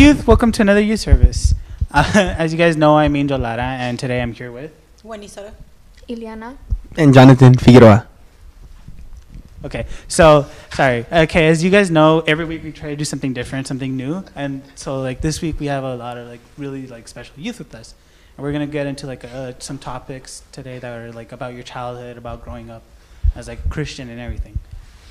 Hey youth, welcome to another youth service. Uh, as you guys know, I'm Angel Lara, and today I'm here with. Wendy Soto. Iliana. And Jonathan Figueroa. Okay, so sorry. Okay, as you guys know, every week we try to do something different, something new, and so like this week we have a lot of like really like special youth with us, and we're gonna get into like uh, some topics today that are like about your childhood, about growing up as like Christian and everything.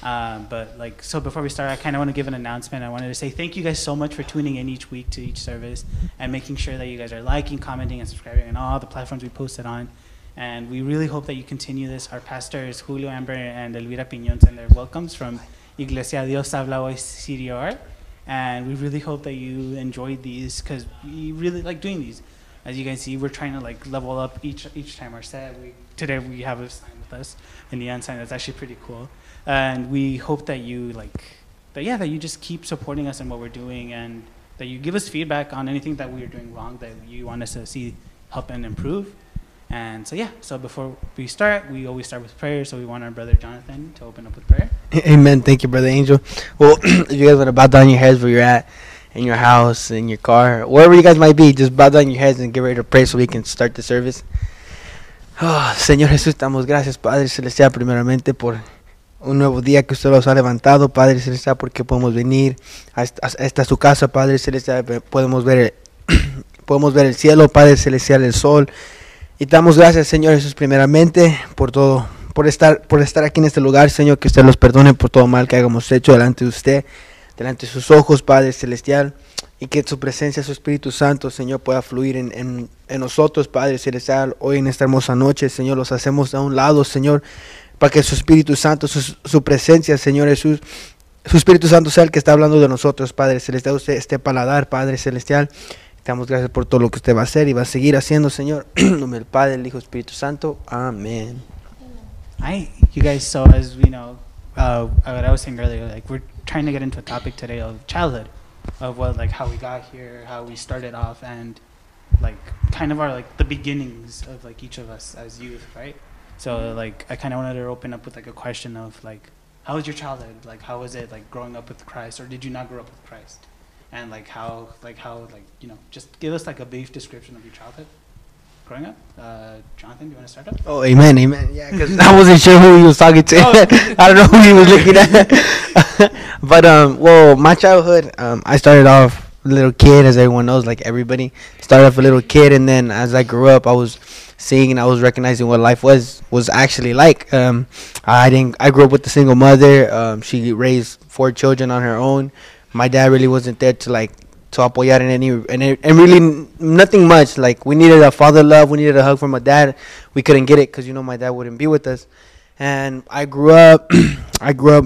Um, but like so, before we start, I kind of want to give an announcement. I wanted to say thank you guys so much for tuning in each week to each service and making sure that you guys are liking, commenting, and subscribing on all the platforms we posted on. And we really hope that you continue this. Our pastors, Julio Amber and Elvira Piñon, send their welcomes from Iglesia Dios Habla Hoy CDR. And we really hope that you enjoyed these because we really like doing these. As you guys see, we're trying to like level up each each time our set. We, today we have a sign with us in the end sign that's actually pretty cool. And we hope that you like that yeah that you just keep supporting us in what we're doing and that you give us feedback on anything that we are doing wrong that you want us to see help and improve. And so yeah, so before we start, we always start with prayer. So we want our brother Jonathan to open up with prayer. Amen. Thank you, Brother Angel. Well, if you guys want to bow down your heads where you're at, in your house, in your car, wherever you guys might be, just bow down your heads and get ready to pray so we can start the service. Oh, Señor Jesús, damos gracias, Padre Celestial, primeramente por un nuevo día que usted nos ha levantado, Padre Celestial, porque podemos venir a esta, a esta su casa, Padre Celestial, podemos ver, el, podemos ver el cielo, Padre Celestial, el sol. Y damos gracias, Señor Jesús, primeramente por todo, por estar, por estar aquí en este lugar, Señor, que usted los perdone por todo mal que hayamos hecho delante de usted, delante de sus ojos, Padre Celestial, y que su presencia, su Espíritu Santo, Señor, pueda fluir en, en, en nosotros, Padre Celestial, hoy en esta hermosa noche, Señor, los hacemos a un lado, Señor, para que su Espíritu Santo, su, presencia, Señor Jesús, su Espíritu Santo sea el que está hablando de nosotros, Padre Celestial, usted este paladar, Padre Celestial. Te damos gracias por todo lo que usted va a hacer y va a seguir haciendo, Señor. En nombre del Padre, del Hijo, Espíritu Santo. Amén. Hi, you guys. So as we know, uh, what I was saying earlier, like we're trying to get into a topic today of childhood, of what like how we got here, how we started off, and like kind of our like the beginnings of like each of us as youth, right? So like I kind of wanted to open up with like a question of like how was your childhood? Like how was it like growing up with Christ, or did you not grow up with Christ? And like how like how like you know just give us like a brief description of your childhood growing up. Uh, Jonathan, do you want to start up? Oh, amen, amen. Yeah, because I wasn't sure who he was talking to. Oh. I don't know who he was looking at. but um, well, my childhood, um, I started off little kid, as everyone knows, like everybody. Started off a little kid, and then as I grew up, I was seeing and I was recognizing what life was was actually like. Um, I didn't. I grew up with a single mother. Um, she raised four children on her own. My dad really wasn't there to like to apoyar in any and, and really nothing much. Like we needed a father love, we needed a hug from a dad. We couldn't get it because you know my dad wouldn't be with us. And I grew up. I grew up.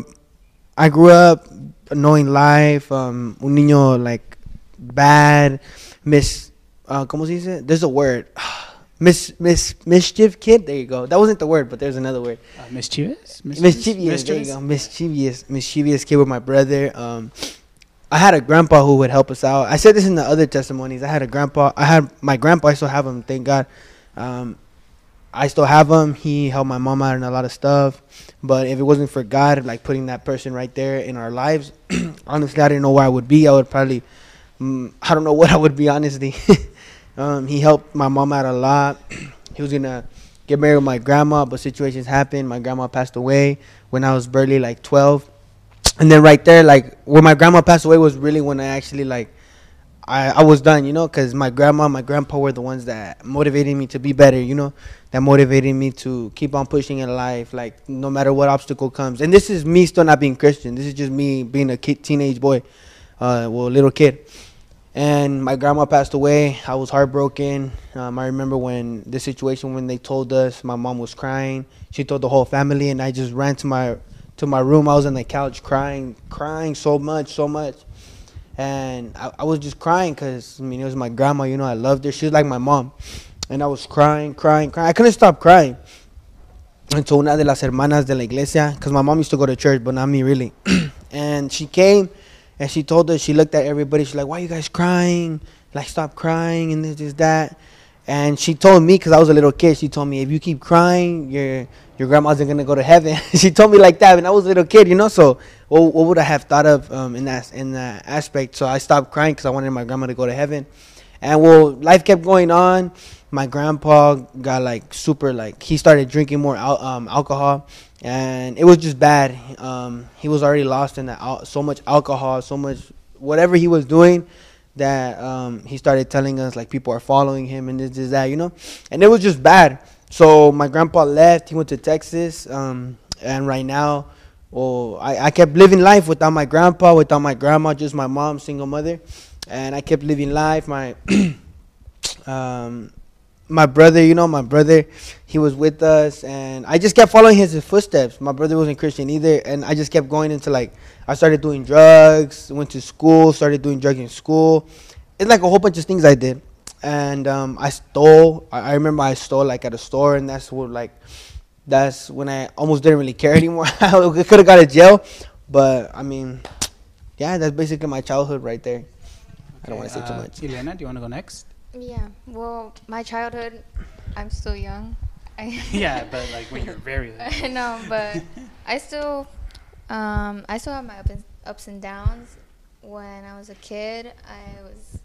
I grew up knowing life. Um, un niño like bad, mis. Uh, ¿Cómo se dice? There's a word. Mis, mis, mischief kid. There you go. That wasn't the word, but there's another word. Uh, mischievous? Mischievous. There you go. Mischievous. Mischievous kid with my brother. Um, I had a grandpa who would help us out. I said this in the other testimonies. I had a grandpa. I had my grandpa. I still have him. Thank God. Um, I still have him. He helped my mom out in a lot of stuff. But if it wasn't for God, like putting that person right there in our lives, honestly, I didn't know where I would be. I would probably, mm, I don't know what I would be, honestly. um, he helped my mom out a lot. he was gonna get married with my grandma, but situations happened. My grandma passed away when I was barely like 12. And then right there, like when my grandma passed away, was really when I actually like I, I was done, you know, because my grandma, my grandpa were the ones that motivated me to be better, you know, that motivated me to keep on pushing in life, like no matter what obstacle comes. And this is me still not being Christian. This is just me being a kid, teenage boy, uh, well, little kid. And my grandma passed away. I was heartbroken. Um, I remember when the situation when they told us, my mom was crying. She told the whole family, and I just ran to my to my room. I was on the couch crying, crying so much, so much and I, I was just crying because I mean it was my grandma. You know, I loved her. She was like my mom, and I was crying, crying, crying. I couldn't stop crying. Until una de las hermanas de la iglesia, because my mom used to go to church, but not me really. and she came, and she told us. She looked at everybody. She's like, "Why are you guys crying? Like, stop crying and this, this, that." and she told me because I was a little kid. She told me if you keep crying, your your grandma's not gonna go to heaven. she told me like that, and I was a little kid, you know. So what, what would I have thought of um, in that in that aspect? So I stopped crying because I wanted my grandma to go to heaven. And well, life kept going on. My grandpa got like super like he started drinking more al- um, alcohol, and it was just bad. Um, he was already lost in that al- so much alcohol, so much whatever he was doing that um, he started telling us like people are following him and this, this, that, you know, and it was just bad. So my grandpa left. He went to Texas, um, and right now, well, I, I kept living life without my grandpa, without my grandma, just my mom, single mother, and I kept living life. My um, my brother, you know, my brother, he was with us, and I just kept following his, his footsteps. My brother wasn't Christian either, and I just kept going into like I started doing drugs, went to school, started doing drugs in school. It's like a whole bunch of things I did, and um, I stole. I, I remember I stole like at a store, and that's what like that's when I almost didn't really care anymore. I could have got to jail, but I mean, yeah, that's basically my childhood right there. I don't want to say too uh, much. Elena, do you want to go next? Yeah. Well, my childhood, I'm still young. Yeah, but like when you're very. I know, but I still, um, I still have my ups and downs. When I was a kid, I was,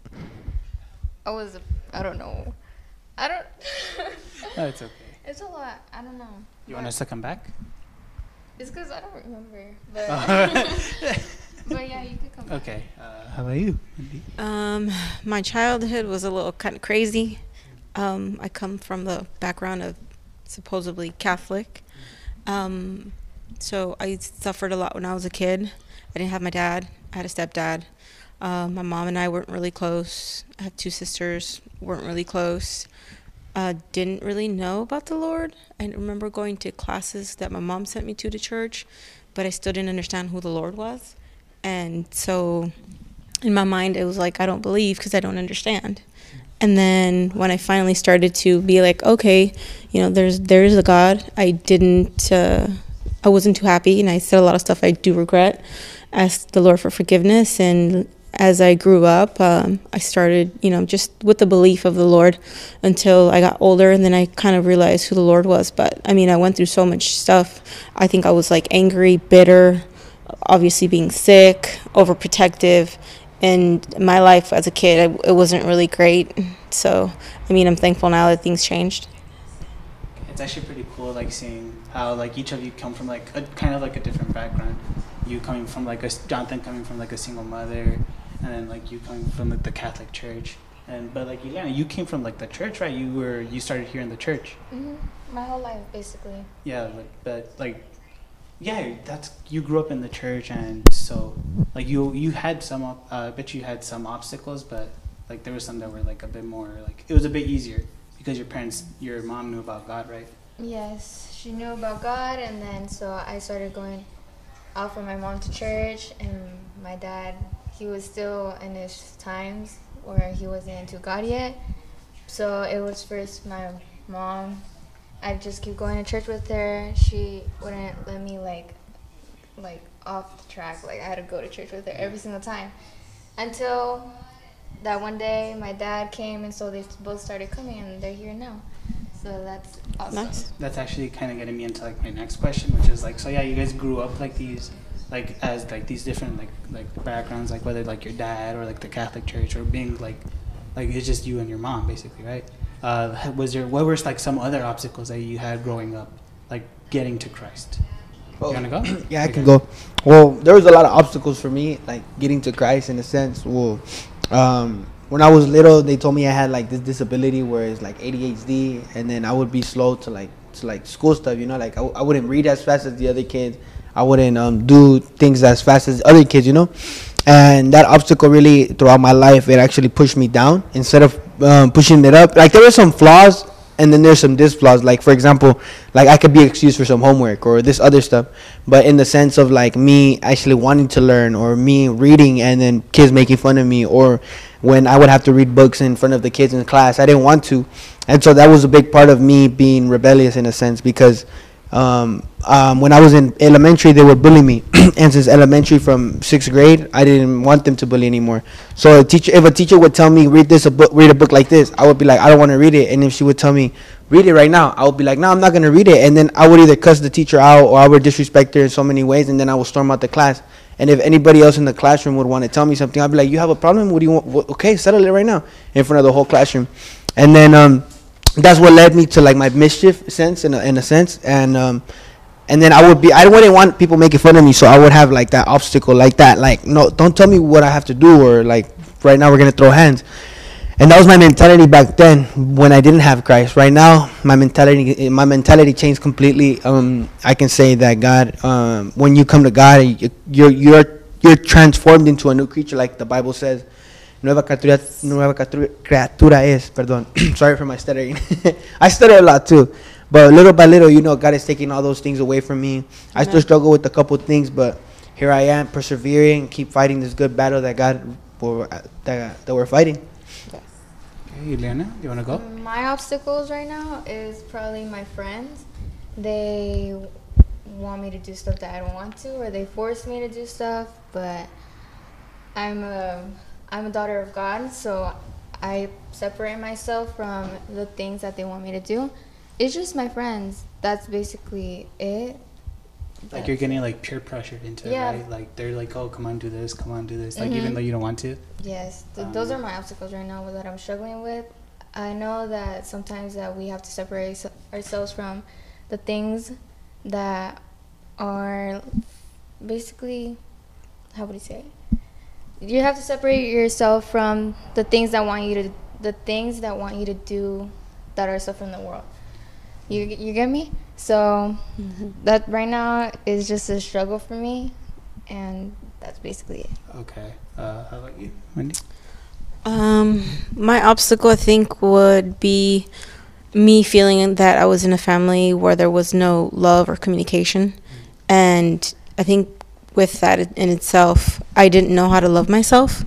I was, I don't know, I don't. No, it's okay. It's a lot. I don't know. You want us to come back? It's because I don't remember. But, Oh. But yeah, you could come. back. okay. Uh, how about you? Um, my childhood was a little kind of crazy. Um, I come from the background of supposedly Catholic. Um, so I suffered a lot when I was a kid. I didn't have my dad. I had a stepdad. Um, my mom and I weren't really close. I have two sisters. weren't really close. Uh, didn't really know about the Lord. I remember going to classes that my mom sent me to to church, but I still didn't understand who the Lord was. And so in my mind it was like i don't believe because i don't understand. And then when i finally started to be like okay you know there's there's a god. I didn't uh, i wasn't too happy. And i said a lot of stuff i do regret. Asked the lord for forgiveness. And as i grew up um, i started you know just with the belief of the lord until i got older. And then i kind of realized who the lord was. But i mean i went through so much stuff. I think i was like angry bitter obviously being sick overprotective and my life as a kid I, it wasn't really great so i mean i'm thankful now that things changed It's actually pretty cool, like seeing how like each of you come from like a kind of like a different background. You coming from like a Jonathan coming from like a single mother, and then like you coming from like the Catholic Church. And but like Elena, you came from like the church, right? You were you started here in the church. hmm My whole life, basically. Yeah, like, but like, yeah, that's you grew up in the church, and so like you you had some. Uh, I bet you had some obstacles, but like there was some that were like a bit more like it was a bit easier because your parents, your mom knew about God, right? Yes, she knew about God, and then so I started going off with my mom to church, and my dad, he was still in his times where he wasn't into God yet. So it was first my mom. I just keep going to church with her. She wouldn't let me like, like off the track. Like I had to go to church with her every single time, until that one day my dad came, and so they both started coming, and they're here now. So that's awesome. nice that's actually kind of getting me into like my next question, which is like, so yeah, you guys grew up like these, like as like these different like like backgrounds, like whether like your dad or like the Catholic Church or being like, like it's just you and your mom basically, right? Uh, was there what were like some other obstacles that you had growing up, like getting to Christ? You wanna go? yeah, I Okay. can go. Well, there was a lot of obstacles for me, like getting to Christ in a sense. Well, um, when I was little, they told me I had like this disability where it's like ADHD, and then I would be slow to like to like school stuff. You know, like I wouldn't read as fast as the other kids. I wouldn't um, do things as fast as other kids. You know, and that obstacle really throughout my life it actually pushed me down instead of um, pushing it up. Like there were some flaws, and then there's some dis flaws. Like for example, like I could be excused for some homework or this other stuff, but in the sense of like me actually wanting to learn or me reading and then kids making fun of me or when I would have to read books in front of the kids in class, I didn't want to, and so that was a big part of me being rebellious in a sense because Um, um, when I was in elementary, they would bully me, and since elementary from sixth grade, I didn't want them to bully anymore. So a teacher, if a teacher would tell me read this a book, read a book like this, I would be like, I don't want to read it. And if she would tell me read it right now, I would be like, No, I'm not gonna read it. And then I would either cuss the teacher out or I would disrespect her in so many ways, and then I would storm out the class. And if anybody else in the classroom would want to tell me something, I'd be like, "You have a problem? What do you want? Okay, settle it right now in front of the whole classroom." And then um, that's what led me to like my mischief sense in a, in a sense, and um, and then I would be I wouldn't want people making fun of me, so I would have like that obstacle, like that, like no, don't tell me what I have to do, or like right now we're gonna throw hands. And that was my mentality back then when I didn't have Christ. Right now, my mentality my mentality changed completely. Um, I can say that God, um, when you come to God, you- you're you're you're transformed into a new creature, like the Bible says. Nueva criatura, nueva criatura- criatura es. Perdón. Sorry for my stuttering. I stutter a lot too, but little by little, you know, God is taking all those things away from me. I still struggle with a couple things, but here I am, persevering, keep fighting this good battle that God uh, that, that we're fighting. Yes. Okay, Ileana, you want to go? Mm, my obstacles right now is probably my friends. They want me to do stuff that I don't want to, or they force me to do stuff. But I'm a I'm a daughter of God, so I separate myself from the things that they want me to do. It's just my friends. That's basically it. Like you're getting like peer pressured into Yeah. it, right? Like they're like, oh, come on, do this, come on, do this. Like Mhm. even though you don't want to. Yes, th- those are my obstacles right now that I'm struggling with. I know that sometimes that we have to separate s- ourselves from the things that are basically how would you say it? You have to separate yourself from the things that want you to the things that want you to do that are stuff from the world. You you get me? So that right now is just a struggle for me and that's basically it. Okay. Uh, how about you, Wendy? Um, my obstacle, I think, would be me feeling that I was in a family where there was no love or communication. And I think with that in itself, I didn't know how to love myself.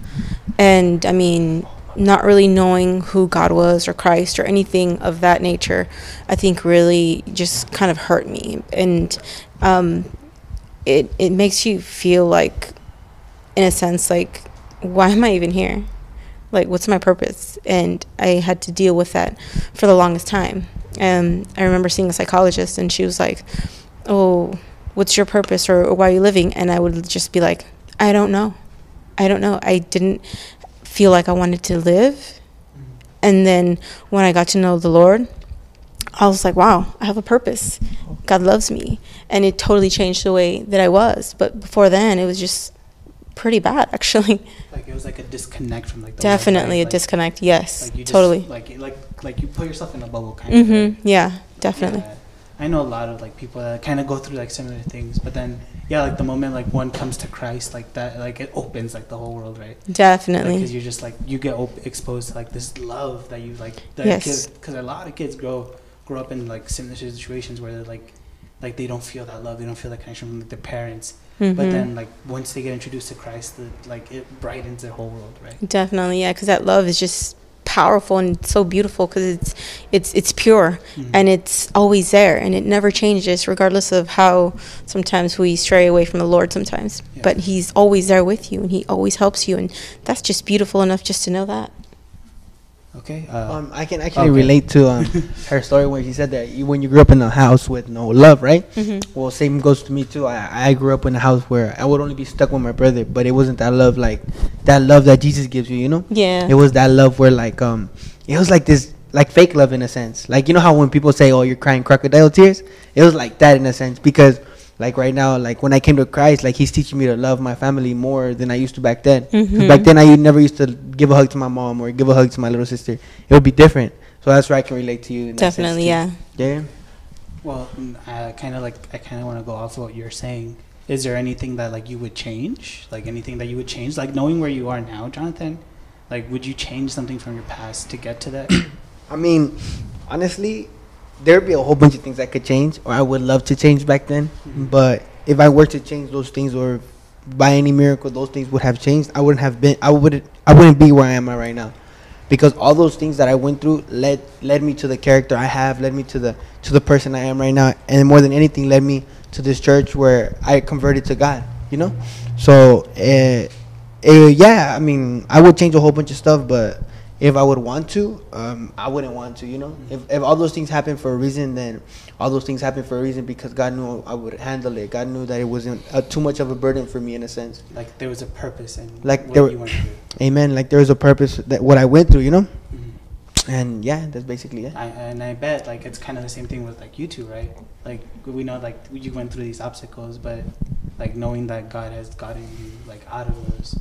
And I mean, not really knowing who God was or Christ or anything of that nature, I think really just kind of hurt me. And um, it, it makes you feel like, in a sense, like, why am I even here? like what's my purpose and i had to deal with that for the longest time and i remember seeing a psychologist and she was like oh what's your purpose or, or why are you living and i would just be like i don't know i don't know i didn't feel like i wanted to live and then when i got to know the lord i was like wow i have a purpose god loves me and it totally changed the way that i was but before then it was just pretty bad actually Like it was like a disconnect from like Definitely right? a Like- disconnect. Yes, Like you just, totally. Like like like you put yourself in a bubble kind of. Mhm. right? Yeah, definitely. Yeah. I know a lot of like people that kind of go through like similar things, but then yeah, like the moment like one comes to Christ, like that, like it opens like the whole world, right? Definitely. Because you're just like you get op- exposed to like this love that you like. That Yes. Because a lot of kids grow grow up in like similar situations where they're like like they don't feel that love, they don't feel that connection from like, their parents. But Mhm. then like once they get introduced to Christ, the, like it brightens their whole world, right? Definitely, yeah, because that love is just powerful and so beautiful because it's it's it's pure Mhm. and it's always there and it never changes regardless of how sometimes we stray away from the Lord sometimes. Yeah. But He's always there with you and He always helps you and that's just beautiful enough just to know that. Okay. Uh, Um, I can actually Okay. relate to um, her story when she said that you, when you grew up in a house with no love, right? Mm-hmm. Well, same goes to me too. I, I grew up in a house where I would only be stuck with my brother, but it wasn't that love like that love that Jesus gives you, you know? Yeah. It was that love where like um, it was like this like fake love in a sense. Like you know how when people say, "Oh, you're crying crocodile tears," it was like that in a sense because like right now, like when I came to Christ, like He's teaching me to love my family more than I used to back then. 'Cause Mhm. Back then, I never used to give a hug to my mom or give a hug to my little sister. It would be different. So that's where I can relate to you. in Definitely, yeah. Yeah. Well, mm, I kind of like I kind of want to go off of what you're saying. Is there anything that like you would change? Like anything that you would change? Like knowing where you are now, Jonathan. Like, would you change something from your past to get to that? I mean, honestly, there'd be a whole bunch of things I could change, or I would love to change back then. Mhm. But if I were to change those things, or by any miracle those things would have changed, I wouldn't have been. I wouldn't. I wouldn't be where I am at right now, because all those things that I went through led led me to the character I have, led me to the to the person I am right now, and more than anything, led me to this church where I converted to God. You know, so uh, uh, yeah, I mean, I would change a whole bunch of stuff, but if I would want to, um, I wouldn't want to. You know, if if all those things happen for a reason, then all those things happen for a reason because God knew I would handle it. God knew that it wasn't uh, too much of a burden for me in a sense. Like there was a purpose in Like what there were- you went through. Amen. Like there was a purpose that what I went through. You know, Mhm. and yeah, that's basically it. I, and I bet like it's kind of the same thing with like you two, right? Like we know like you went through these obstacles, but like knowing that God has gotten you like out of those,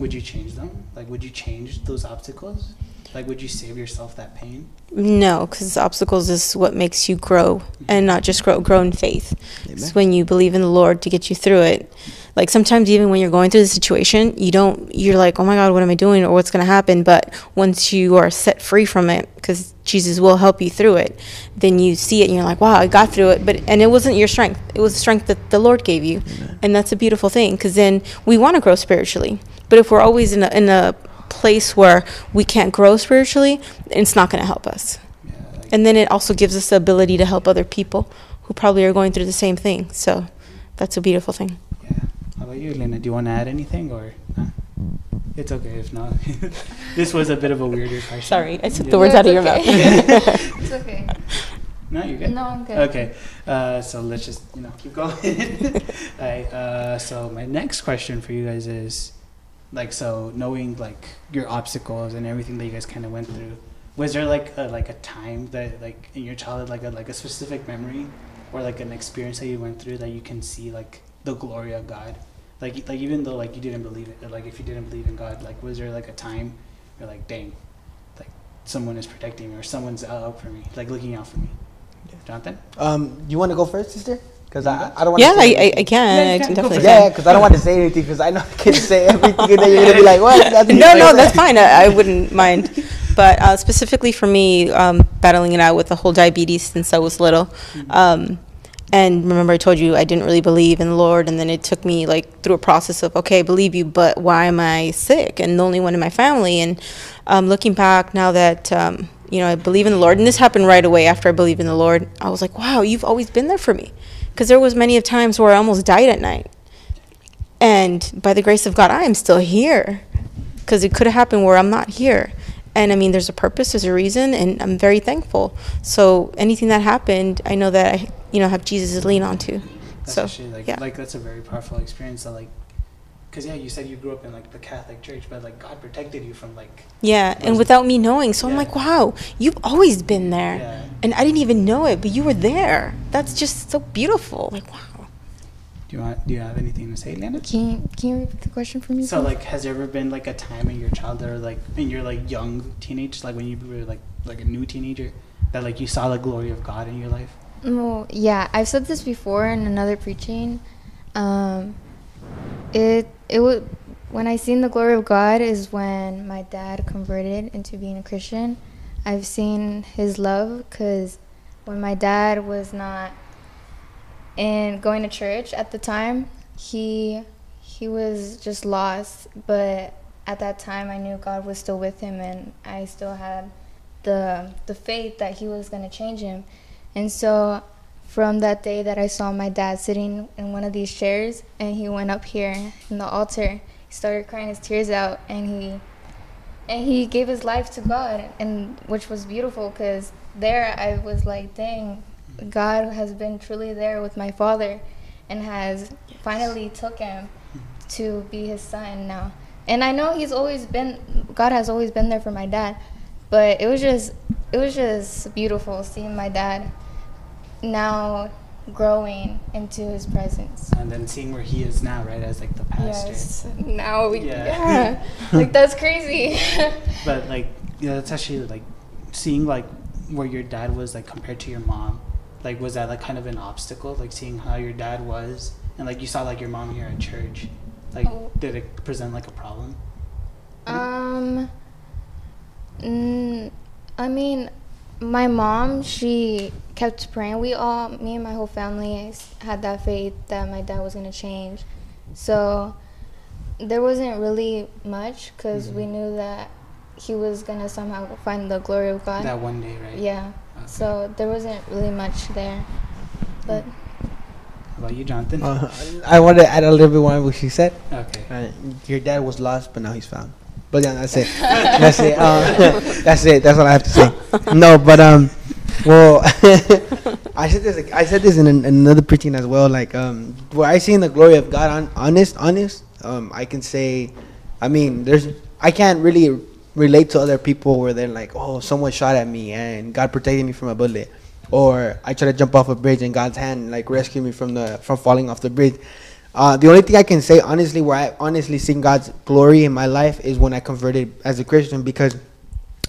would you change them? Like would you change those obstacles? Like would you save yourself that pain? No, because obstacles is what makes you grow, and not just grow, grow in faith. It's when you believe in the Lord to get you through it. Like sometimes even when you're going through the situation, you don't. You're like, oh my God, what am I doing, or what's going to happen? But once you are set free from it, because Jesus will help you through it, then you see it and you're like, wow, I got through it. But and it wasn't your strength; it was the strength that the Lord gave you, and that's a beautiful thing. Because then we want to grow spiritually, but if we're always in a in a place where we can't grow spiritually, it's not going to help us. Yeah. And then it also gives us the ability to help other people who probably are going through the same thing. So that's a beautiful thing. Yeah. How about you, Lena? Do you want to add anything or? Nah? It's okay if not. this was a bit of a weirder question. Sorry, I took Yeah. the words No, out of your it's mouth. it's okay. No, you're good. No, I'm good. Okay, uh, so let's just you know keep going. All right. Uh, so my next question for you guys is, like, so knowing like your obstacles and everything that you guys kind of went through, was there like a, like a time that like in your childhood like a like a specific memory or like an experience that you went through that you can see like the glory of God, like like even though like you didn't believe it, like if you didn't believe in God, like was there like a time you're like, dang, like someone is protecting me or someone's out for me, like looking out for me. Jonathan. Um, you want to go first, sister? Because I, I don't want. Yeah, to I, say I, I anything. can. Yeah, I can. can Go for definitely. Yeah, can. because I don't want to say anything because I know I can say everything and then you're gonna be like, what? That's No, no, that's fine. I, I wouldn't mind. But uh, specifically for me, um, battling it out with the whole diabetes since I was little. Um, and remember, I told you I didn't really believe in the Lord, and then it took me like through a process of okay, I believe you, but why am I sick and the only one in my family? And um, looking back now that um, you know I believe in the Lord, and this happened right away after I believed in the Lord, I was like, wow, you've always been there for me, because there was many of times where I almost died at night, and by the grace of God, I am still here because it could have happened where I'm not here. And I mean, there's a purpose, there's a reason, and I'm very thankful. So anything that happened, I know that I, you know, have Jesus to lean on to. That's So, actually like yeah. like that's a very powerful experience. That like, cause yeah, you said you grew up in like the Catholic Church, but like God protected you from like Yeah, and without me knowing, so I'm like, wow, you've always been there, yeah. and I didn't even know it, but you were there. That's just so beautiful. Like, wow. Do you want? Do you have anything to say, Leonard? Can you, can you repeat the question for me? So please? like, has there ever been like a time in your childhood, or like in your like young teenage, like when you were like like a new teenager, that like you saw the glory of God in your life? Well, yeah, I've said this before in another preaching. Um, it it was when I seen the glory of God is when my dad converted into being a Christian. I've seen His love because when my dad was not in going to church at the time, he he was just lost. But at that time, I knew God was still with him, and I still had the the faith that He was going to change him. And so from that day that I saw my dad sitting in one of these chairs and he went up here in the altar, he started crying his tears out and he and he gave his life to God and which was beautiful cuz there I was like, dang, God has been truly there with my father and has finally took him mm-hmm. to be his son now. And I know he's always been God has always been there for my dad, but it was just it was just beautiful seeing my dad now growing into his presence. And then seeing where he is now, right, as like the pastor. Yes. Now we Yeah. yeah. like that's crazy. But like, yeah, that's actually like seeing like where your dad was like compared to your mom. Like, was that like kind of an obstacle? Like seeing how your dad was, and like you saw like your mom here at church. Like, Oh. did it present like a problem? Um, mm, I mean, my mom, she kept praying. We all, me and my whole family, had that faith that my dad was going to change. So there wasn't really much because we knew that he was gonna somehow find the glory of God. That one day, right? Yeah. Okay. So there wasn't really much there, but How about you, Jonathan? Uh, I want to add a little bit more on what she said. okay. Uh, your dad was lost, but now he's found. But yeah, that's it. that's it. Uh, that's it. That's all I have to say. No, but um, well, I said this. I said this in an, another preaching as well. Like um, where I seen the glory of God. On honest, honest. Um, I can say, I mean, there's. I can't really relate to other people where they're like, oh, someone shot at me and God protected me from a bullet, or I try to jump off a bridge and God's hand like rescued me from the from falling off the bridge. Uh, the only thing I can say honestly, where I honestly seen God's glory in my life, is when I converted as a Christian. Because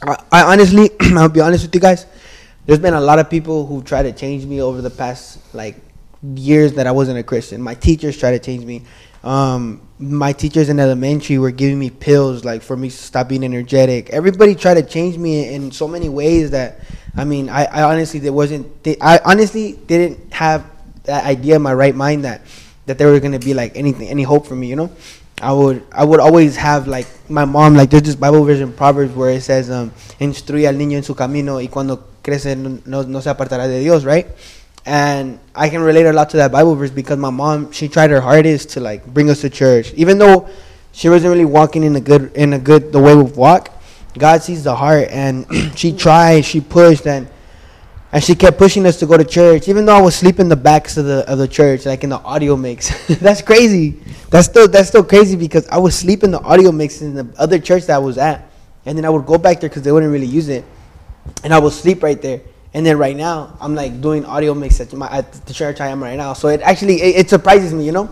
I, I honestly, I'll be honest with you guys, there's been a lot of people who try to change me over the past like years that I wasn't a Christian. My teachers try to change me. Um, my teachers in elementary were giving me pills like for me to stop being energetic. Everybody tried to change me in so many ways that I mean, I, I honestly there wasn't I honestly didn't have that idea in my right mind that that there were gonna be like anything any hope for me, you know. I would I would always have like my mom like there's this Bible verse in Proverbs where it says um instruye al niño en su camino y cuando crece no, no se apartará de Dios, right? And I can relate a lot to that Bible verse because my mom she tried her hardest to like bring us to church, even though she wasn't really walking in a good in a good the way we walk. God sees the heart, and she tried, she pushed, and and she kept pushing us to go to church, even though I was sleeping in the backs of the of the church, like in the audio mix. that's crazy. That's still that's still crazy because I was sleeping the audio mix in the other church that I was at, and then I would go back there because they wouldn't really use it, and I would sleep right there. And then right now, I'm like doing audio mix at my at the church I am right now. So it actually it, it surprises me, you know.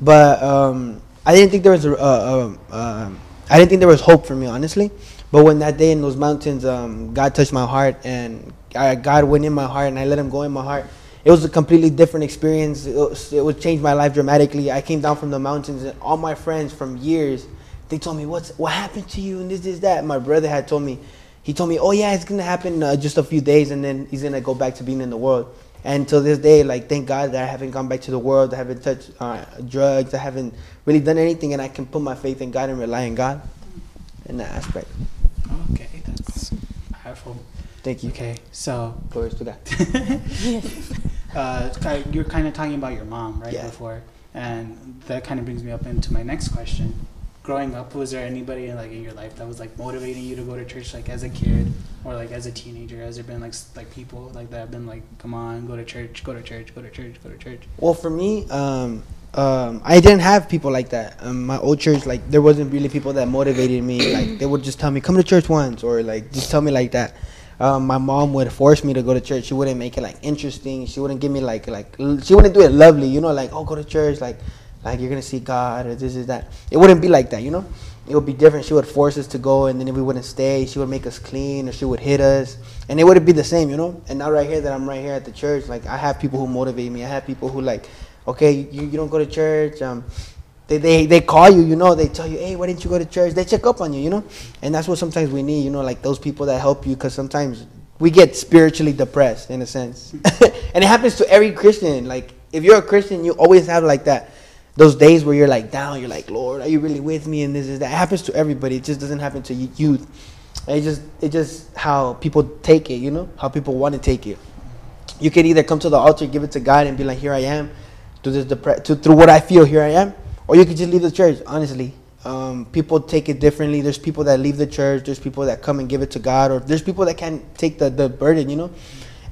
But um, I didn't think there was a, I didn't think there was hope for me, honestly. But when that day in those mountains, um, God touched my heart and I, God went in my heart and I let Him go in my heart. It was a completely different experience. It, was, it would change my life dramatically. I came down from the mountains and all my friends from years, they told me, "What's what happened to you?" And this, this, that. My brother had told me, he told me, "Oh yeah, it's gonna happen uh, just a few days, and then he's gonna go back to being in the world." And till this day, like thank God that I haven't gone back to the world. I haven't touched uh, drugs. I haven't really done anything, and I can put my faith in God and rely on God in that aspect. Okay, that's powerful. Thank you. Okay, so Glory to God. uh, you're kind of talking about your mom, right, Yeah. before, and that kind of brings me up into my next question. Growing up, was there anybody like in your life that was like motivating you to go to church, like as a kid or like as a teenager? Has there been like like people like that have been like, come on, go to church, go to church, go to church, go to church? Well, for me, um, um, I didn't have people like that. Um, my old church, like, there wasn't really people that motivated me. Like, they would just tell me, "Come to church once," or like, just tell me like that. Um, my mom would force me to go to church. She wouldn't make it like interesting. She wouldn't give me like like she wouldn't do it lovely. You know, like oh, go to church, like like you're gonna see God or this is that. It wouldn't be like that. You know, it would be different. She would force us to go, and then if we wouldn't stay, she would make us clean or she would hit us, and it wouldn't be the same. You know. And now right here that I'm right here at the church, like I have people who motivate me. I have people who like, okay, you, you don't go to church. Um, they, they they call you, you know, they tell you, hey, why didn't you go to church? They check up on you, you know, and that's what sometimes we need, you know, like those people that help you, because sometimes we get spiritually depressed in a sense, and it happens to every Christian. Like if you're a Christian, you always have like that, those days where you're like down, you're like, Lord, are you really with me? And this is that. Happens to everybody. It just doesn't happen to youth. It just it just how people take it, you know, how people want to take it. You can either come to the altar, give it to God, and be like, here I am, through this depre- to, through what I feel, here I am, or you could just leave the church. Honestly, um, people take it differently. There's people that leave the church. There's people that come and give it to God, or there's people that can't take the, the burden, you know.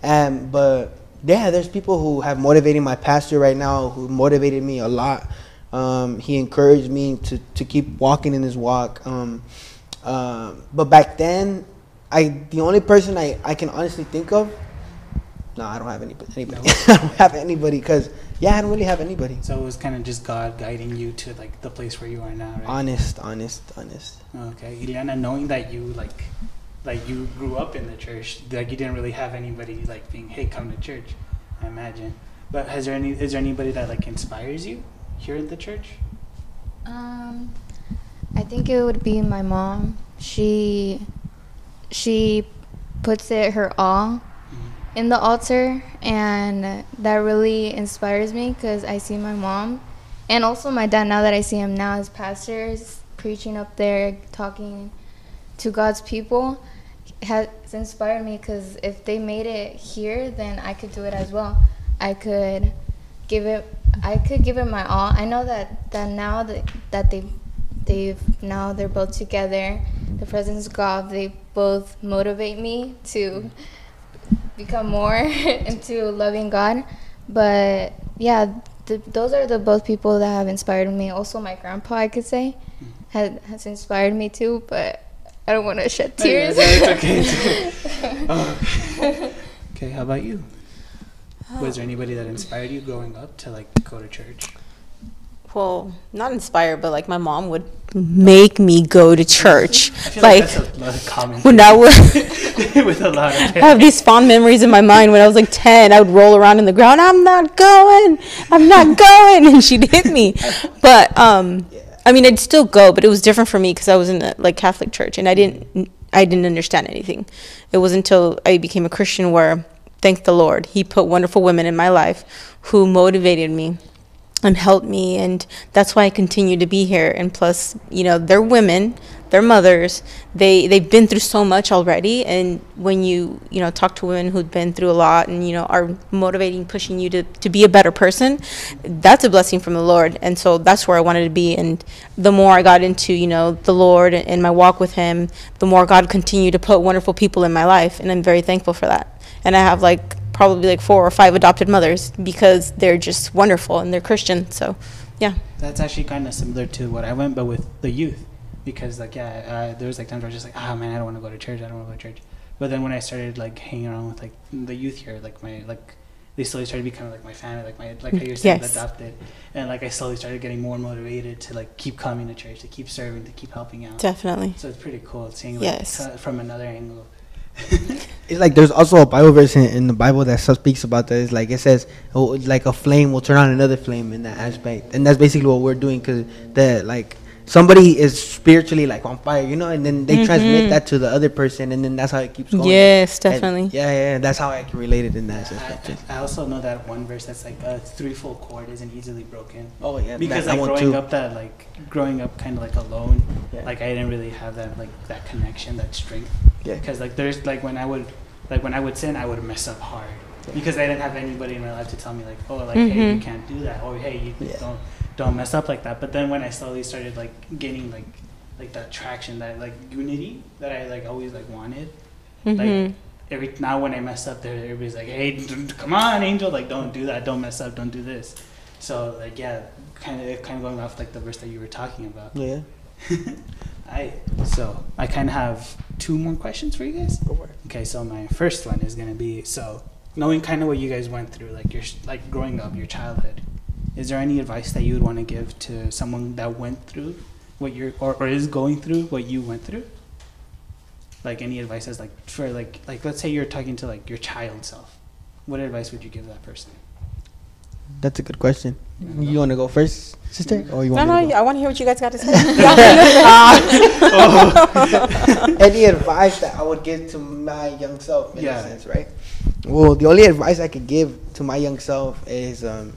And but yeah, there's people who have motivated my pastor right now, who motivated me a lot. Um, he encouraged me to, to keep walking in his walk. Um, um, but back then, I the only person I, I can honestly think of. No, I don't have anybody. anybody. I don't have anybody because yeah, I don't really have anybody. So it was kind of just God guiding you to like the place where you are now, right? Honest, honest, honest. Okay, Ileana, knowing that you like, like you grew up in the church, like you didn't really have anybody like being, hey, come to church. I imagine. But has there any? Is there anybody that like inspires you here in the church? Um, I think it would be my mom. She she puts it her all in the altar, and that really inspires me because I see my mom and also my dad. Now that I see him now as pastors, preaching up there, talking to God's people has inspired me because if they made it here, then I could do it as well. I could give it. I could give it my all. I know that that now that that they they've now they're both together. The presence of God. They both motivate me to become more into loving God. But yeah, th- those are the both people that have inspired me. Also, my grandpa, I could say, hmm. has has inspired me too. But I don't want to shed tears. it's okay. Oh. okay, how about you? Was there anybody that inspired you growing up to like go to church? Well, not inspired, but like my mom would make me go to church. I feel Like, like, that's a lot of common when I would thing with a lot of I have these fond memories in my mind when I was like 10. I would roll around in the ground. I'm not going. I'm not going. And she'd hit me. But, um, I mean, I'd still go, but it was different for me because I was in a like Catholic church and I didn't, I didn't understand anything. It was until I became a Christian where, thank the Lord, He put wonderful women in my life who motivated me and helped me and that's why I continue to be here. And plus you know they're women they're mothers. They they've been through so much already and when you you know talk to women who've been through a lot and you know are motivating pushing you to to be a better person that's a blessing from the Lord. And so that's where I wanted to be. And the more I got into you know the Lord and my walk with him the more God continued to put wonderful people in my life. And I'm very thankful for that. And I have like probably like four or five adopted mothers because they're just wonderful and they're Christian. So, yeah. That's actually kind of similar to what I went, but with the youth, because like yeah, uh, there was like times where I was just like, ah man, I don't want to go to church. I don't want to go to church. But then when I started like hanging around with like the youth here, like my like they slowly started becoming like my family, like my like how you're saying Yes. adopted, and like I slowly started getting more motivated to like keep coming to church, to keep serving, to keep helping out. Definitely. So it's pretty cool seeing like Yes. from another angle. It's like there's also a Bible verse in, in the Bible that speaks about that. It's like it says, oh, like a flame will turn on another flame in that aspect, and that's basically what we're doing because the like somebody is spiritually like on fire, you know, and then they transmit Mhm. that to the other person, and then that's how it keeps going. Yes, And- definitely. yeah, yeah, that's how I can relate it in that I, aspect. I also know that one verse that's like a threefold chord isn't easily broken. Oh yeah, because that, like that growing too. up that like growing up kind of like alone Yeah. like i didn't really have that like that connection that strength Yeah. because like there's like when i would like when i would sin i would mess up hard Yeah. because i didn't have anybody in my life to tell me like oh like hey you Mhm. can't do that or hey you Yeah. don't don't mess up like that but then when i slowly started like getting like like that traction that like unity that i like always like wanted hmm like every now when I mess up, there everybody's like, "Hey, d- d- come on, Angel! Like, don't do that. Don't mess up. Don't do this." So like, yeah, kind of kind of going off like the verse that you were talking about. Yeah. I so I kind of have two more questions for you guys. Go for it. Okay, so my first one is gonna be so knowing kind of what you guys went through, like your s- like growing up, your childhood. Is there any advice that you would want to give to someone that went through what you're or, or is going through what you went through? Like any advice as like for like like let's say you're talking to like your child self. What advice would you give that person? That's a good question. You want to go first, sister, or you No, want no, me to go? I want to hear what you guys got to say. any advice that I would give to my young self in Yeah. a sense, right? Well, the only advice I could give to my young self is um,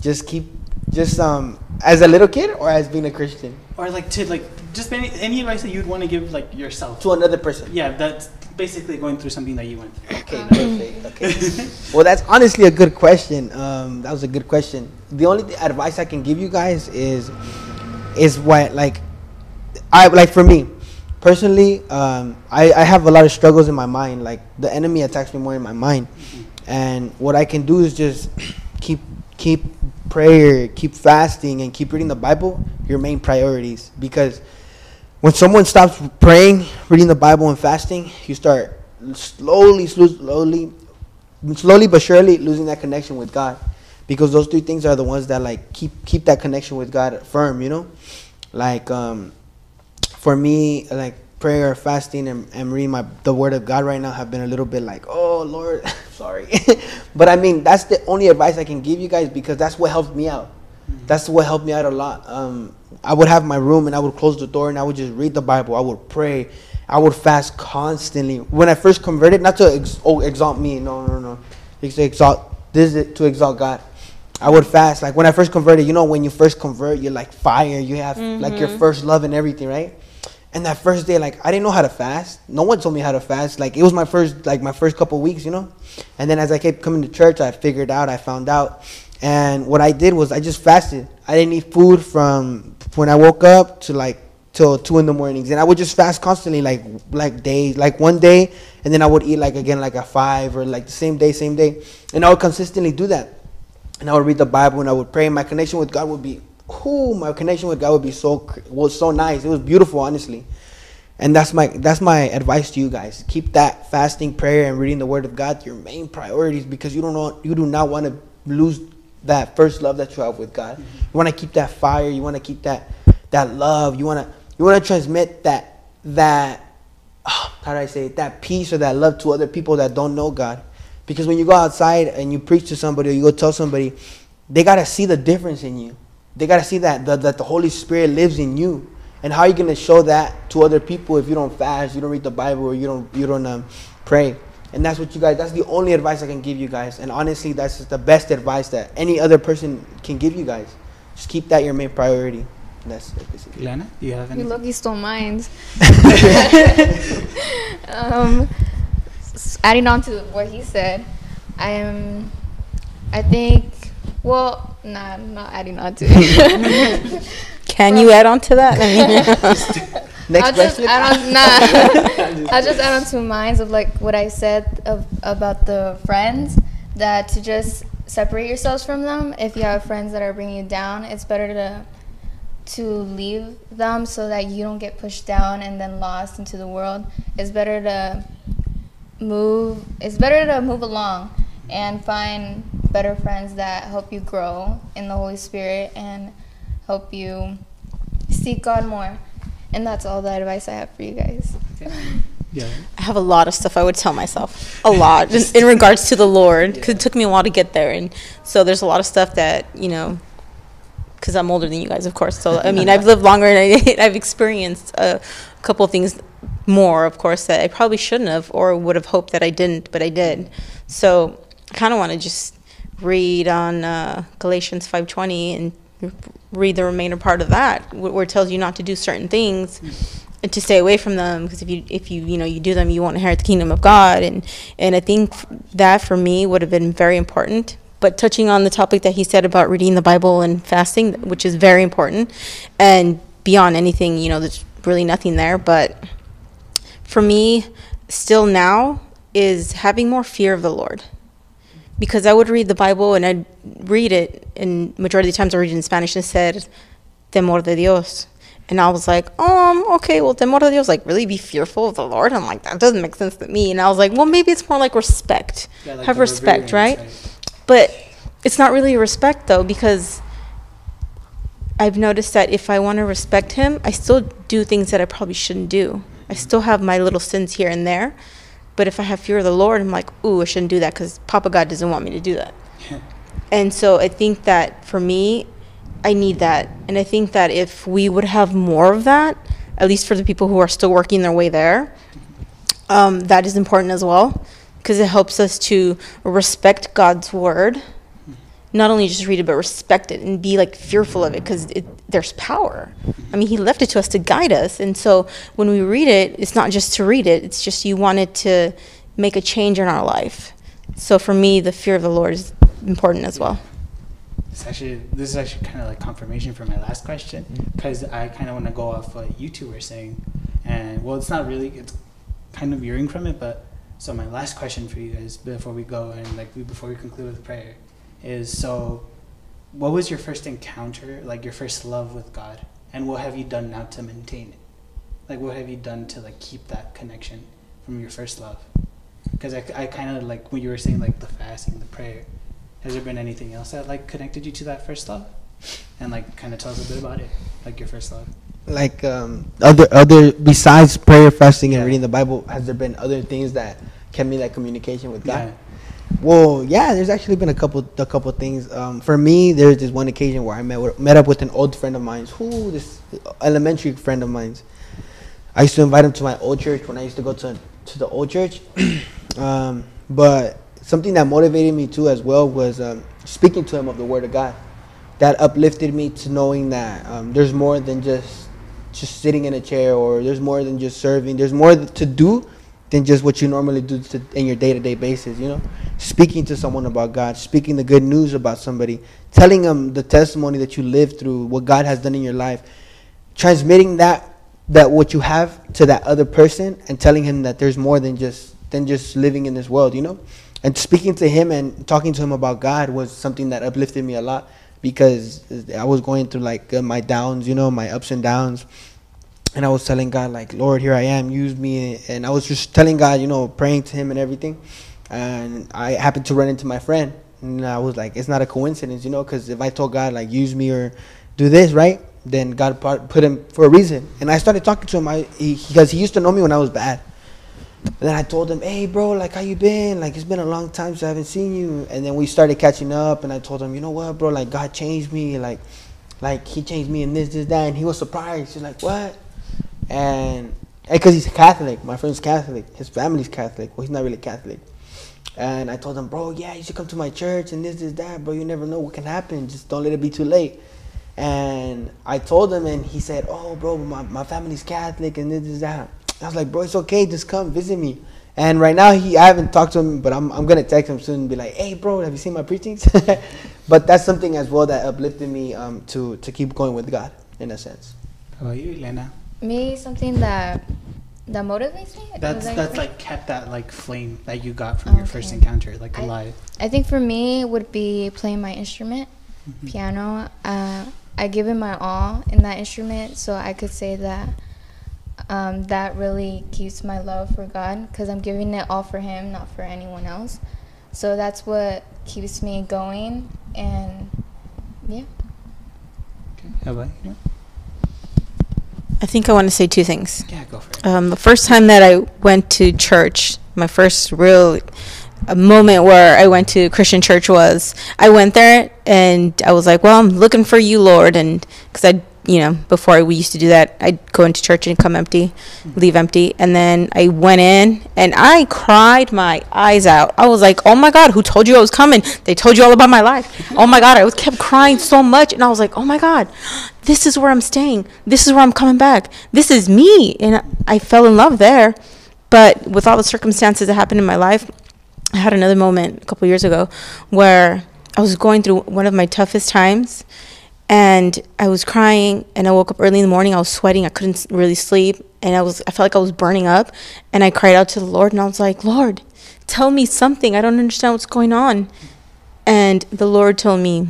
just keep, just um, as a little kid or as being a Christian Or like to like just any, any advice that you'd want to give like yourself. to another person. Yeah, that's basically going through something that you went through. Okay, perfect. Okay. well, that's honestly a good question. Um, that was a good question. The only th- advice I can give you guys is, is what like, I like for me, personally, um, I I have a lot of struggles in my mind. Like the enemy attacks me more in my mind, and what I can do is just keep keep prayer, keep fasting, and keep reading the Bible. Your main priorities because when someone stops praying, reading the Bible, and fasting, you start slowly, slowly, slowly but surely losing that connection with God, because those three things are the ones that like keep keep that connection with God firm. You know, like um, for me, like prayer, fasting, and, and reading my the Word of God right now have been a little bit like, oh Lord, sorry, but I mean that's the only advice I can give you guys because that's what helped me out. That's what helped me out a lot. Um, I would have my room and I would close the door and I would just read the Bible. I would pray. I would fast constantly. When I first converted, not to ex- oh, exalt me, no, no, no, to exalt. This is to exalt God. I would fast. Like when I first converted, you know, when you first convert, you're like fire. You have like your first love and everything, right? And that first day, like I didn't know how to fast. No one told me how to fast. Like it was my first, like my first couple weeks, you know. And then as I kept coming to church, I figured out, I found out. And what I did was I just fasted. I didn't eat food from when I woke up to like till two in the mornings, and I would just fast constantly, like like days, like one day, and then I would eat like again like a five or like the same day, same day, and I would consistently do that. And I would read the Bible and I would pray. My connection with God would be, whoo, my connection with God would be so was so nice. It was beautiful, honestly. And that's my that's my advice to you guys. Keep that fasting, prayer, and reading the Word of God your main priorities because you don't know you do not want to lose that first love that you have with God. You want to keep that fire. You want to keep that that love. You want to you want to transmit that that oh, how do I say it? that peace or that love to other people that don't know God. Because when you go outside and you preach to somebody or you go tell somebody, they gotta see the difference in you. They gotta see that the, that the Holy Spirit lives in you. And how are you gonna show that to other people if you don't fast, you don't read the Bible, or you don't you don't um, pray? And that's what you guys. That's the only advice I can give you guys. And honestly, that's just the best advice that any other person can give you guys. Just keep that your main priority. And that's it, basically. Lana, do you have You anything? look, you stole mine. um, adding on to what he said, I am. I think. Well, nah, I'm not adding on to. it. Can you add on to that? I Next I'll just question. add on. Nah, I'll just add on to minds of like what I said of about the friends that to just separate yourselves from them. If you have friends that are bringing you down, it's better to to leave them so that you don't get pushed down and then lost into the world. It's better to move. It's better to move along and find better friends that help you grow in the Holy Spirit and help you seek God more. And that's all the advice I have for you guys. Yeah. I have a lot of stuff I would tell myself. A lot in, in regards to the Lord, because it took me a while to get there, and so there's a lot of stuff that you know. Because I'm older than you guys, of course. So I mean, I've lived longer and I, I've experienced a couple of things more, of course, that I probably shouldn't have or would have hoped that I didn't, but I did. So I kind of want to just read on uh, Galatians 5:20 and read the remainder part of that, where it tells you not to do certain things and to stay away from them because if you if you you know you do them you won't inherit the kingdom of God. And and I think that for me would have been very important. But touching on the topic that he said about reading the Bible and fasting which is very important and beyond anything you know there's really nothing there. But for me still now is having more fear of the Lord because I would read the Bible and I'd read it, and majority of the times I read it in Spanish and it said, "Temor de Dios," and I was like, um, okay, well, temor de Dios, like really be fearful of the Lord. I'm like, that doesn't make sense to me, and I was like, well, maybe it's more like respect, Yeah, like have respect, right? But it's not really respect though, because I've noticed that if I want to respect Him, I still do things that I probably shouldn't do. I still have my little sins here and there. But if I have fear of the Lord, I'm like, ooh, I shouldn't do that because Papa God doesn't want me to do that. And so I think that for me, I need that. And I think that if we would have more of that, at least for the people who are still working their way there, um, that is important as well because it helps us to respect God's word. Not only just read it, but respect it and be like fearful of it because there's power. I mean, He left it to us to guide us. And so when we read it, it's not just to read it, it's just you want it to make a change in our life. So for me, the fear of the Lord is important as well. It's actually this is actually kind of like confirmation for my last question mm-hmm. because I kind of want to go off what you two were saying, and well, it's not really it's kind of veering from it, but so my last question for you guys before we go and like before we conclude with prayer is so what was your first encounter like your first love with God? And what have you done now to maintain it? Like what have you done to like keep that connection from your first love? Because I, I kind of like when you were saying like the fasting the prayer. Has there been anything else that like connected you to that first love? And like kind of tell us a bit about it like your first love. Like um, other other besides prayer, fasting, and Yeah. reading the Bible, has there been other things that kept me that communication with God? yeah Well, yeah, there's actually been a couple a couple things. Um, for me, there's this one occasion where I met met up with an old friend of mine, who this elementary friend of mine. I used to invite him to my old church when I used to go to to the old church. um, but something that motivated me too as well was um, speaking to him of the Word of God. That uplifted me to knowing that um, there's more than just just sitting in a chair or there's more than just serving there's more to do than just what you normally do to, in your day-to-day basis you know speaking to someone about god speaking the good news about somebody telling them the testimony that you lived through what god has done in your life transmitting that that what you have to that other person and telling him that there's more than just than just living in this world you know and speaking to him and talking to him about god was something that uplifted me a lot because I was going through like uh, my downs, you know, my ups and downs. And I was telling God, like, Lord, here I am, use me. And I was just telling God, you know, praying to Him and everything. And I happened to run into my friend. And I was like, it's not a coincidence, you know, because if I told God, like, use me or do this, right? Then God put him for a reason. And I started talking to him I, he, because he used to know me when I was bad. And then I told him, "Hey, bro, like how you been? Like it's been a long time since I haven't seen you." And then we started catching up, and I told him, "You know what, bro? Like God changed me. Like, like He changed me in this, this, that." And he was surprised. He's like, "What?" And because he's Catholic, my friend's Catholic. His family's Catholic. Well, he's not really Catholic. And I told him, "Bro, yeah, you should come to my church and this, this, that, bro. You never know what can happen. Just don't let it be too late." And I told him, and he said, "Oh, bro, my my family's Catholic and this, this, that." I was like, bro, it's okay, just come visit me. And right now, he I haven't talked to him, but I'm I'm gonna text him soon and be like, hey, bro, have you seen my preachings? but that's something as well that uplifted me um, to to keep going with God in a sense. How about you, Elena? Me, something that that motivates me. That's that that's like kept that like flame that you got from okay. your first encounter, like I, alive. I think for me would be playing my instrument, mm-hmm. piano. Uh, I give it my all in that instrument, so I could say that um, that really keeps my love for God because I'm giving it all for Him, not for anyone else. So that's what keeps me going, and yeah. Okay, how about you? I think I want to say two things. Yeah, go for it. Um, the first time that I went to church, my first real a moment where I went to Christian church was I went there and I was like, well, I'm looking for you, Lord, and because I you know, before we used to do that, I'd go into church and come empty, mm-hmm. leave empty. And then I went in and I cried my eyes out. I was like, oh my God, who told you I was coming? They told you all about my life. Oh my God, I was kept crying so much. And I was like, oh my God, this is where I'm staying. This is where I'm coming back. This is me. And I fell in love there. But with all the circumstances that happened in my life, I had another moment a couple years ago where I was going through one of my toughest times and I was crying and I woke up early in the morning I was sweating I couldn't really sleep and I was I felt like I was burning up and I cried out to the Lord and I was like Lord tell me something I don't understand what's going on. And the Lord told me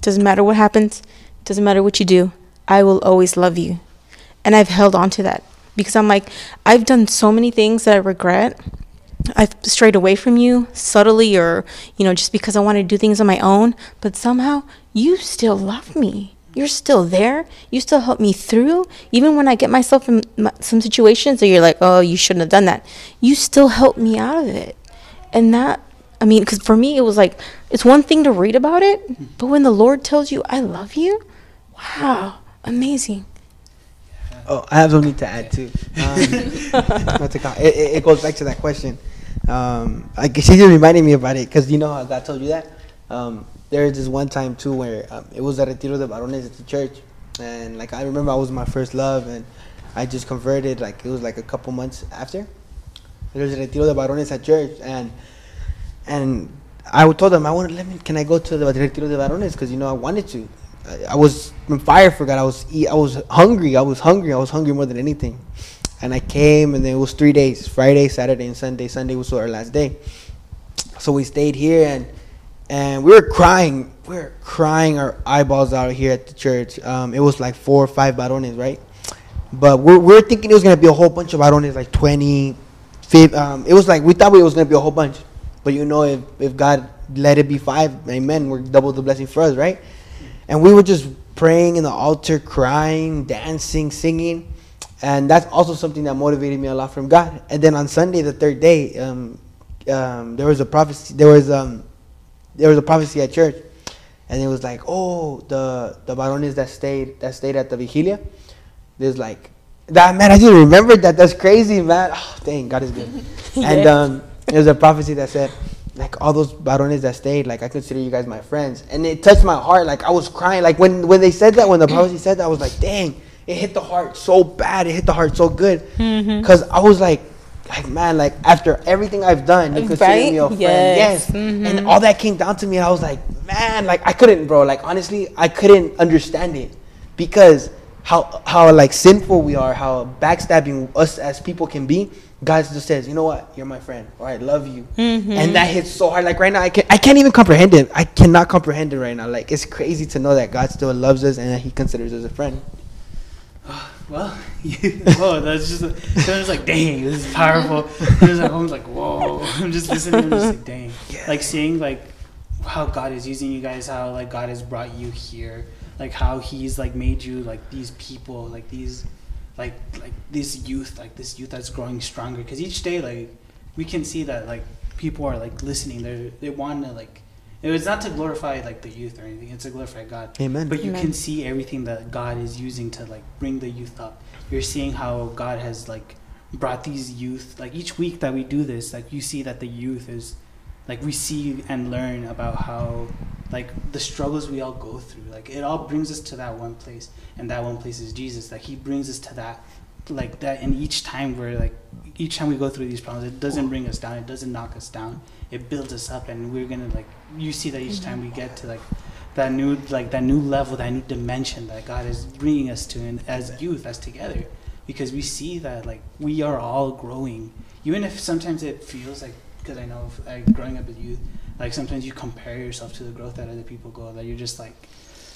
doesn't matter what happens doesn't matter what you do I will always love you. And I've held on to that because I'm like I've done so many things that I regret I've strayed away from you subtly or, you know, just because I want to do things on my own, but somehow you still love me. You're still there. You still help me through. Even when I get myself in some situations that you're like, oh, you shouldn't have done that, you still help me out of it. And that, I mean, because for me, it was like, it's one thing to read about it, but when the Lord tells you, I love you, wow, amazing. Oh, I have something to add too. Um, it, it, goes back to that question. Um, I guess she just reminded me about it because you know how God told you that. Um, there was this one time too where um, it was at Retiro de Varones at the church, and like I remember I was my first love, and I just converted like it was like a couple months after. There was a Retiro de Varones at church, and and I told them I wanted let me can I go to the Retiro de Varones? because you know I wanted to. I, I was on fire for God. I was I was hungry. I was hungry. I was hungry more than anything. And I came, and then it was three days: Friday, Saturday, and Sunday. Sunday was our last day. So we stayed here, and and we were crying. We were crying our eyeballs out here at the church. Um, it was like four or five varones, right? But we're, we're thinking it was gonna be a whole bunch of varones, like 20, 50, um, it was like we thought it was gonna be a whole bunch. But you know, if if God let it be five, amen, we're double the blessing for us, right? And we were just praying in the altar, crying, dancing, singing and that's also something that motivated me a lot from God. And then on Sunday, the third day, um, um, there was a prophecy. There was um, there was a prophecy at church, and it was like, oh, the the varones that stayed that stayed at the vigilia. There's like that man. I didn't remember that. That's crazy, man. Oh, dang, God is good. yeah. And um, there's a prophecy that said, like all those varones that stayed, like I consider you guys my friends, and it touched my heart. Like I was crying. Like when when they said that, when the prophecy said that, I was like, dang it hit the heart so bad. It hit the heart so good. Mm-hmm. Cause I was like, like man, like after everything I've done, you consider Right? me a friend. Yes. Yes. Mhm. And all that came down to me, and I was like, man, like I couldn't, bro. Like honestly, I couldn't understand it because how how like sinful we are, how backstabbing us as people can be. God just says, you know what, you're my friend, or I love you, Mm-hmm. and that hits so hard. Like right now, I can I can't even comprehend it. I cannot comprehend it right now. Like it's crazy to know that God still loves us and that He considers us a friend. Well, you, whoa, that's just, so it's like, dang, this is powerful. There's like, I'm like, whoa. I'm just listening, I'm just like, dang. Like seeing like how God is using you guys, how like God has brought you here, like how He's like made you like these people, like these, like like this youth, like this youth that's growing stronger. Because each day, like we can see that like people are like listening. They're, they want to like. It's not to glorify like the youth or anything. It's to glorify God. Amen. But you Amen. can see everything that God is using to like bring the youth up. You're seeing how God has like brought these youth like each week that we do this, like you see that the youth is like we see and learn about how like the struggles we all go through. Like it all brings us to that one place and that one place is Jesus. Like he brings us to that like that and each time we're like each time we go through these problems it doesn't bring us down it doesn't knock us down. It builds us up and we're gonna like you see that each time we mm-hmm. get to like that new like that new level that new dimension that god is bringing us to and as youth as together. Because we see that like we are all growing. Even if sometimes it feels like because i know like growing up as youth like sometimes you compare yourself to the growth that other people go that you're just like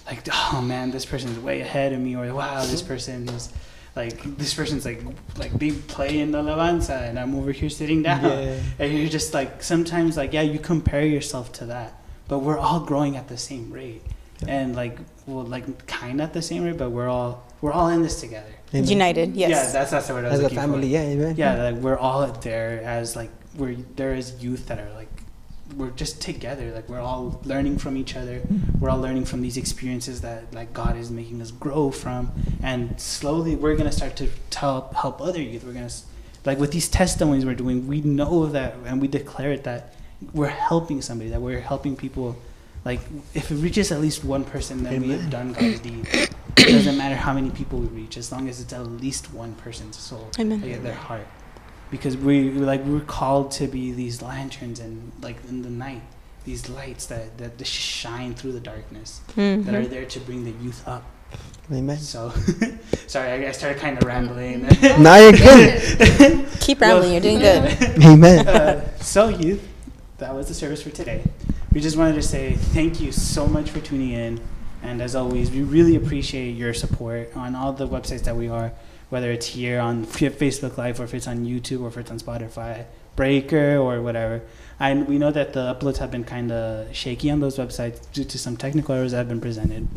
like oh man this person's way ahead of me or wow this mm-hmm. person is like this person's like like they play in the alabanza and i'm over here sitting down Yeah. and you're just like sometimes like yeah you compare yourself to that but we're all growing at the same rate and like well like kind of at the same rate but we're all we're all in this together Amen. United, yes. yeah that's that's the word I was As a family, for. yeah, amen. yeah like we're all there as like we're there is youth that are like we're just together like we're all learning from each other. We're all learning from these experiences that like god is making us grow from. And slowly we're going to start to tell help other youth. We're going to like with these testimonies we're doing we know that and we declare it that we're helping somebody that we're helping people. Like if it reaches at least one person then we have done god's deed. It doesn't matter how many people we reach as long as it's at least one person's soul. Amen. like, their heart because we like we're called to be these lanterns and like in the night these lights that that just shine through the darkness that are Mhm. there to bring the youth up Amen. so sorry i, I started kind of rambling Now you're good. Keep rambling. You're doing good. Amen. uh, so youth that was the service for today we just wanted to say thank you so much for tuning in and as always we really appreciate your support on all the websites that we are whether it's here on facebook live or if it's on youtube or if it's on spotify breaker or whatever. And we know that the uploads have been kind of shaky on those websites due to some technical errors that have been presented.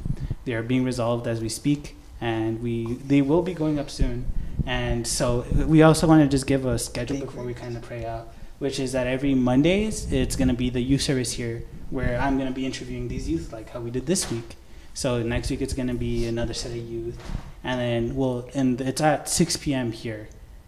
They are being resolved as we speak and we they will be going up soon. And so we also want to just give a schedule before we kind of pray out which is that every mondays it's going to be the youth service here where i'm going to be interviewing these youth like how we did this week so next week it's going to be another set of youth. And then we'll and it's at 6 p.m here.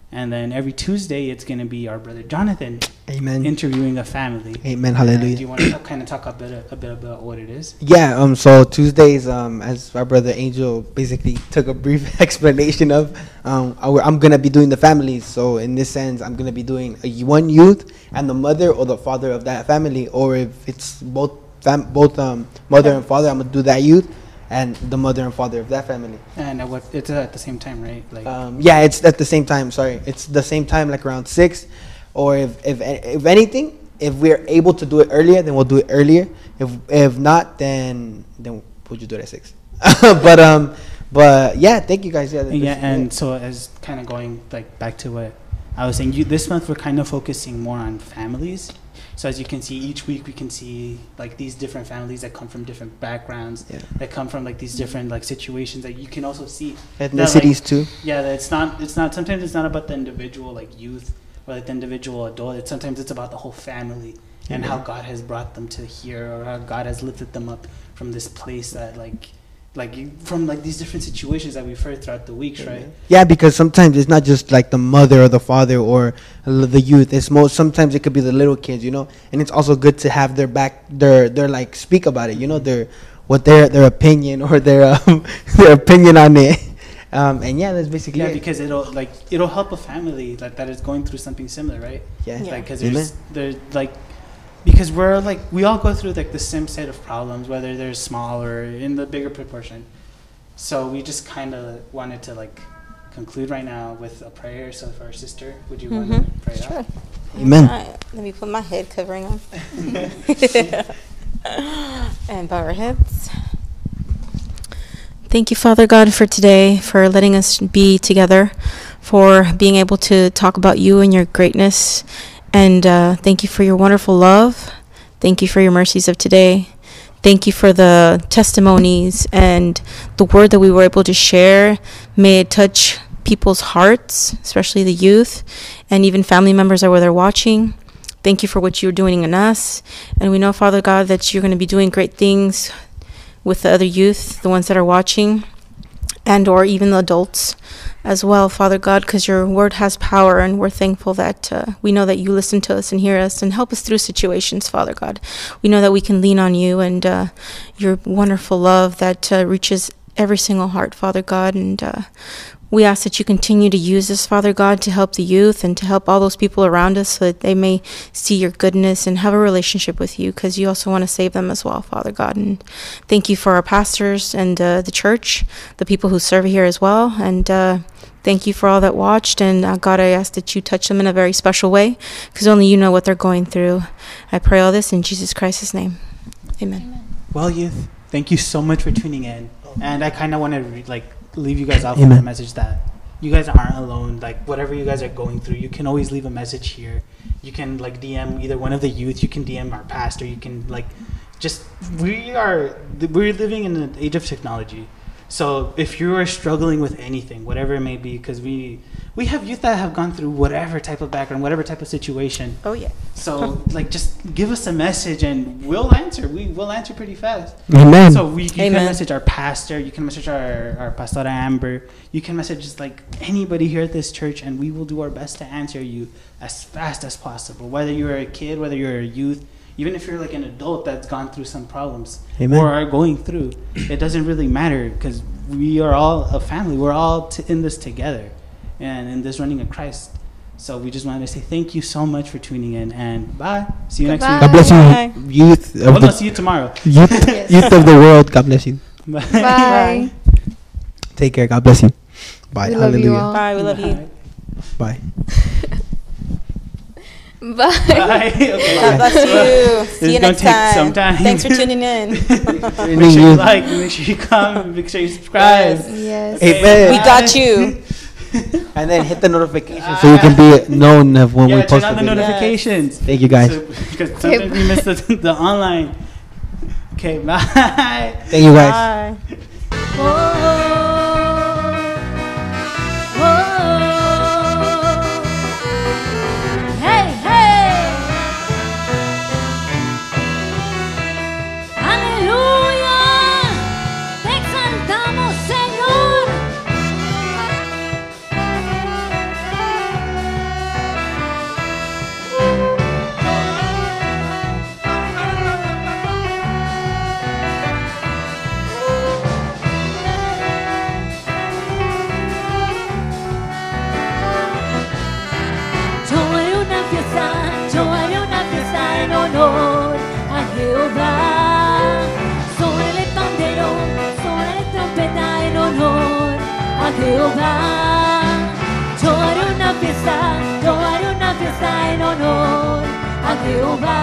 And then every tuesday it's going to be our brother jonathan Amen. interviewing a family. Amen. And do you want to kind of talk a bit a bit about what it is? Yeah, um, so Tuesdays, um, as our brother Angel basically took a brief explanation of, um, I, am gonna be doing the families. So in this sense, I'm gonna be doing a, one youth and the mother or the father of that family, or if it's both fam- both um, mother and father, I'm gonna do that youth and the mother and father of that family. and at what it's at the same time right like Um, yeah, it's at the same time. Sorry, it's the same time, like around six, or if if if anything, if we're able to do it earlier, then we'll do it earlier. If if not, then then we'll just do it at six. but um, but yeah, thank you guys. Yeah, yeah and so as kind of going like back to what i was saying you this month we're kind of focusing more on families so as you can see each week we can see like these different families that come from different backgrounds Yeah. that come from like these different like situations that you can also see ethnicities too. yeah that it's not it's not sometimes it's not about the individual like youth or like the individual adult it's sometimes it's about the whole family and how god has brought them to here or how god has lifted them up from this place that like like you- from like these different situations that we've heard throughout the weeks right Yeah, because sometimes it's not just like the mother or the father or the youth. It's most sometimes it could be the little kids, you know. And it's also good to have their back, their their like speak about it, you know, their what their their opinion or their um, their opinion on it. Um, and yeah, that's basically Yeah, it. because it'll like it'll help a family like that is going through something similar, right? yeah. Yeah. Like, because Amen. there's there's like because we're like we all go through like the same set of problems, whether they're small or in the bigger proportion. So we just kind of wanted to like conclude right now with a prayer. So for our sister, would you want to mm-hmm. pray out? Sure. Amen. Alright, let me put my head covering on. and bow our heads. Thank you, Father God, for today, for letting us be together, for being able to talk about you and your greatness. And uh, thank you for your wonderful love. Thank you for your mercies of today. Thank you for the testimonies and the word that we were able to share. May it touch people's hearts, especially the youth, and even family members are where they're watching. Thank you for what you're doing in us. And we know, Father God, that you're going to be doing great things with the other youth, the ones that are watching, and or even the adults as well, Father God, because your word has power, and we're thankful that uh, we know that you listen to us and hear us and help us through situations, Father God. We know that we can lean on you and uh, your wonderful love that uh, reaches every single heart, Father God, and uh, we ask that you continue to use us, Father God, to help the youth and to help all those people around us so that they may see your goodness and have a relationship with you because you also want to save them as well, Father God. And thank you for our pastors and uh, the church, the people who serve here as well. And uh, thank you for all that watched. And uh, God, I ask that you touch them in a very special way because only you know what they're going through. I pray all this in Jesus Christ's name. Amen. Well, youth, thank you so much for tuning in. And I kind of want to re- like leave you guys off with a message that you guys aren't alone. Like whatever you guys are going through, you can always leave a message here. You can like DM either one of the youth. You can DM our pastor. You can like just we are we're living in an age of technology. So if you are struggling with anything, whatever it may be, because we we have youth that have gone through whatever type of background, whatever type of situation. Oh, yeah. So like just give us a message and we'll answer. We will answer pretty fast. Amen. So we you can message our pastor, you can message our our pastora Amber, you can message just like anybody here at this church, and we will do our best to answer you as fast as possible. Whether you're a kid, whether you're a youth, even if you're like an adult that's gone through some problems Amen. or are going through, it doesn't really matter because we are all a family. We're all t- in this together, and in this running of Christ. So we just wanted to say thank you so much for tuning in, and bye. See you next week. God bless Bye. you, youth Oh of no, the see you tomorrow. youth, Yes. youth of the world. God bless you. Bye. Take care. God bless you. Bye. We love you Hallelujah. all. Bye. We love you. Bye. Bye. Bye. Okay. God bless you. See is you next take time. some time. Thanks for tuning in. make sure you you. like, make sure you comment, make sure you subscribe. Yes. Amen. We got you. And then hit the notification ah. so you can be known of when yeah, we turn post on the the video. notifications. Thank you guys. Because sometimes we miss the, the online. Okay, bye. Thank you guys. Bye. Jehová. Yo haré una fiesta, yo haré una fiesta en honor a Jehová.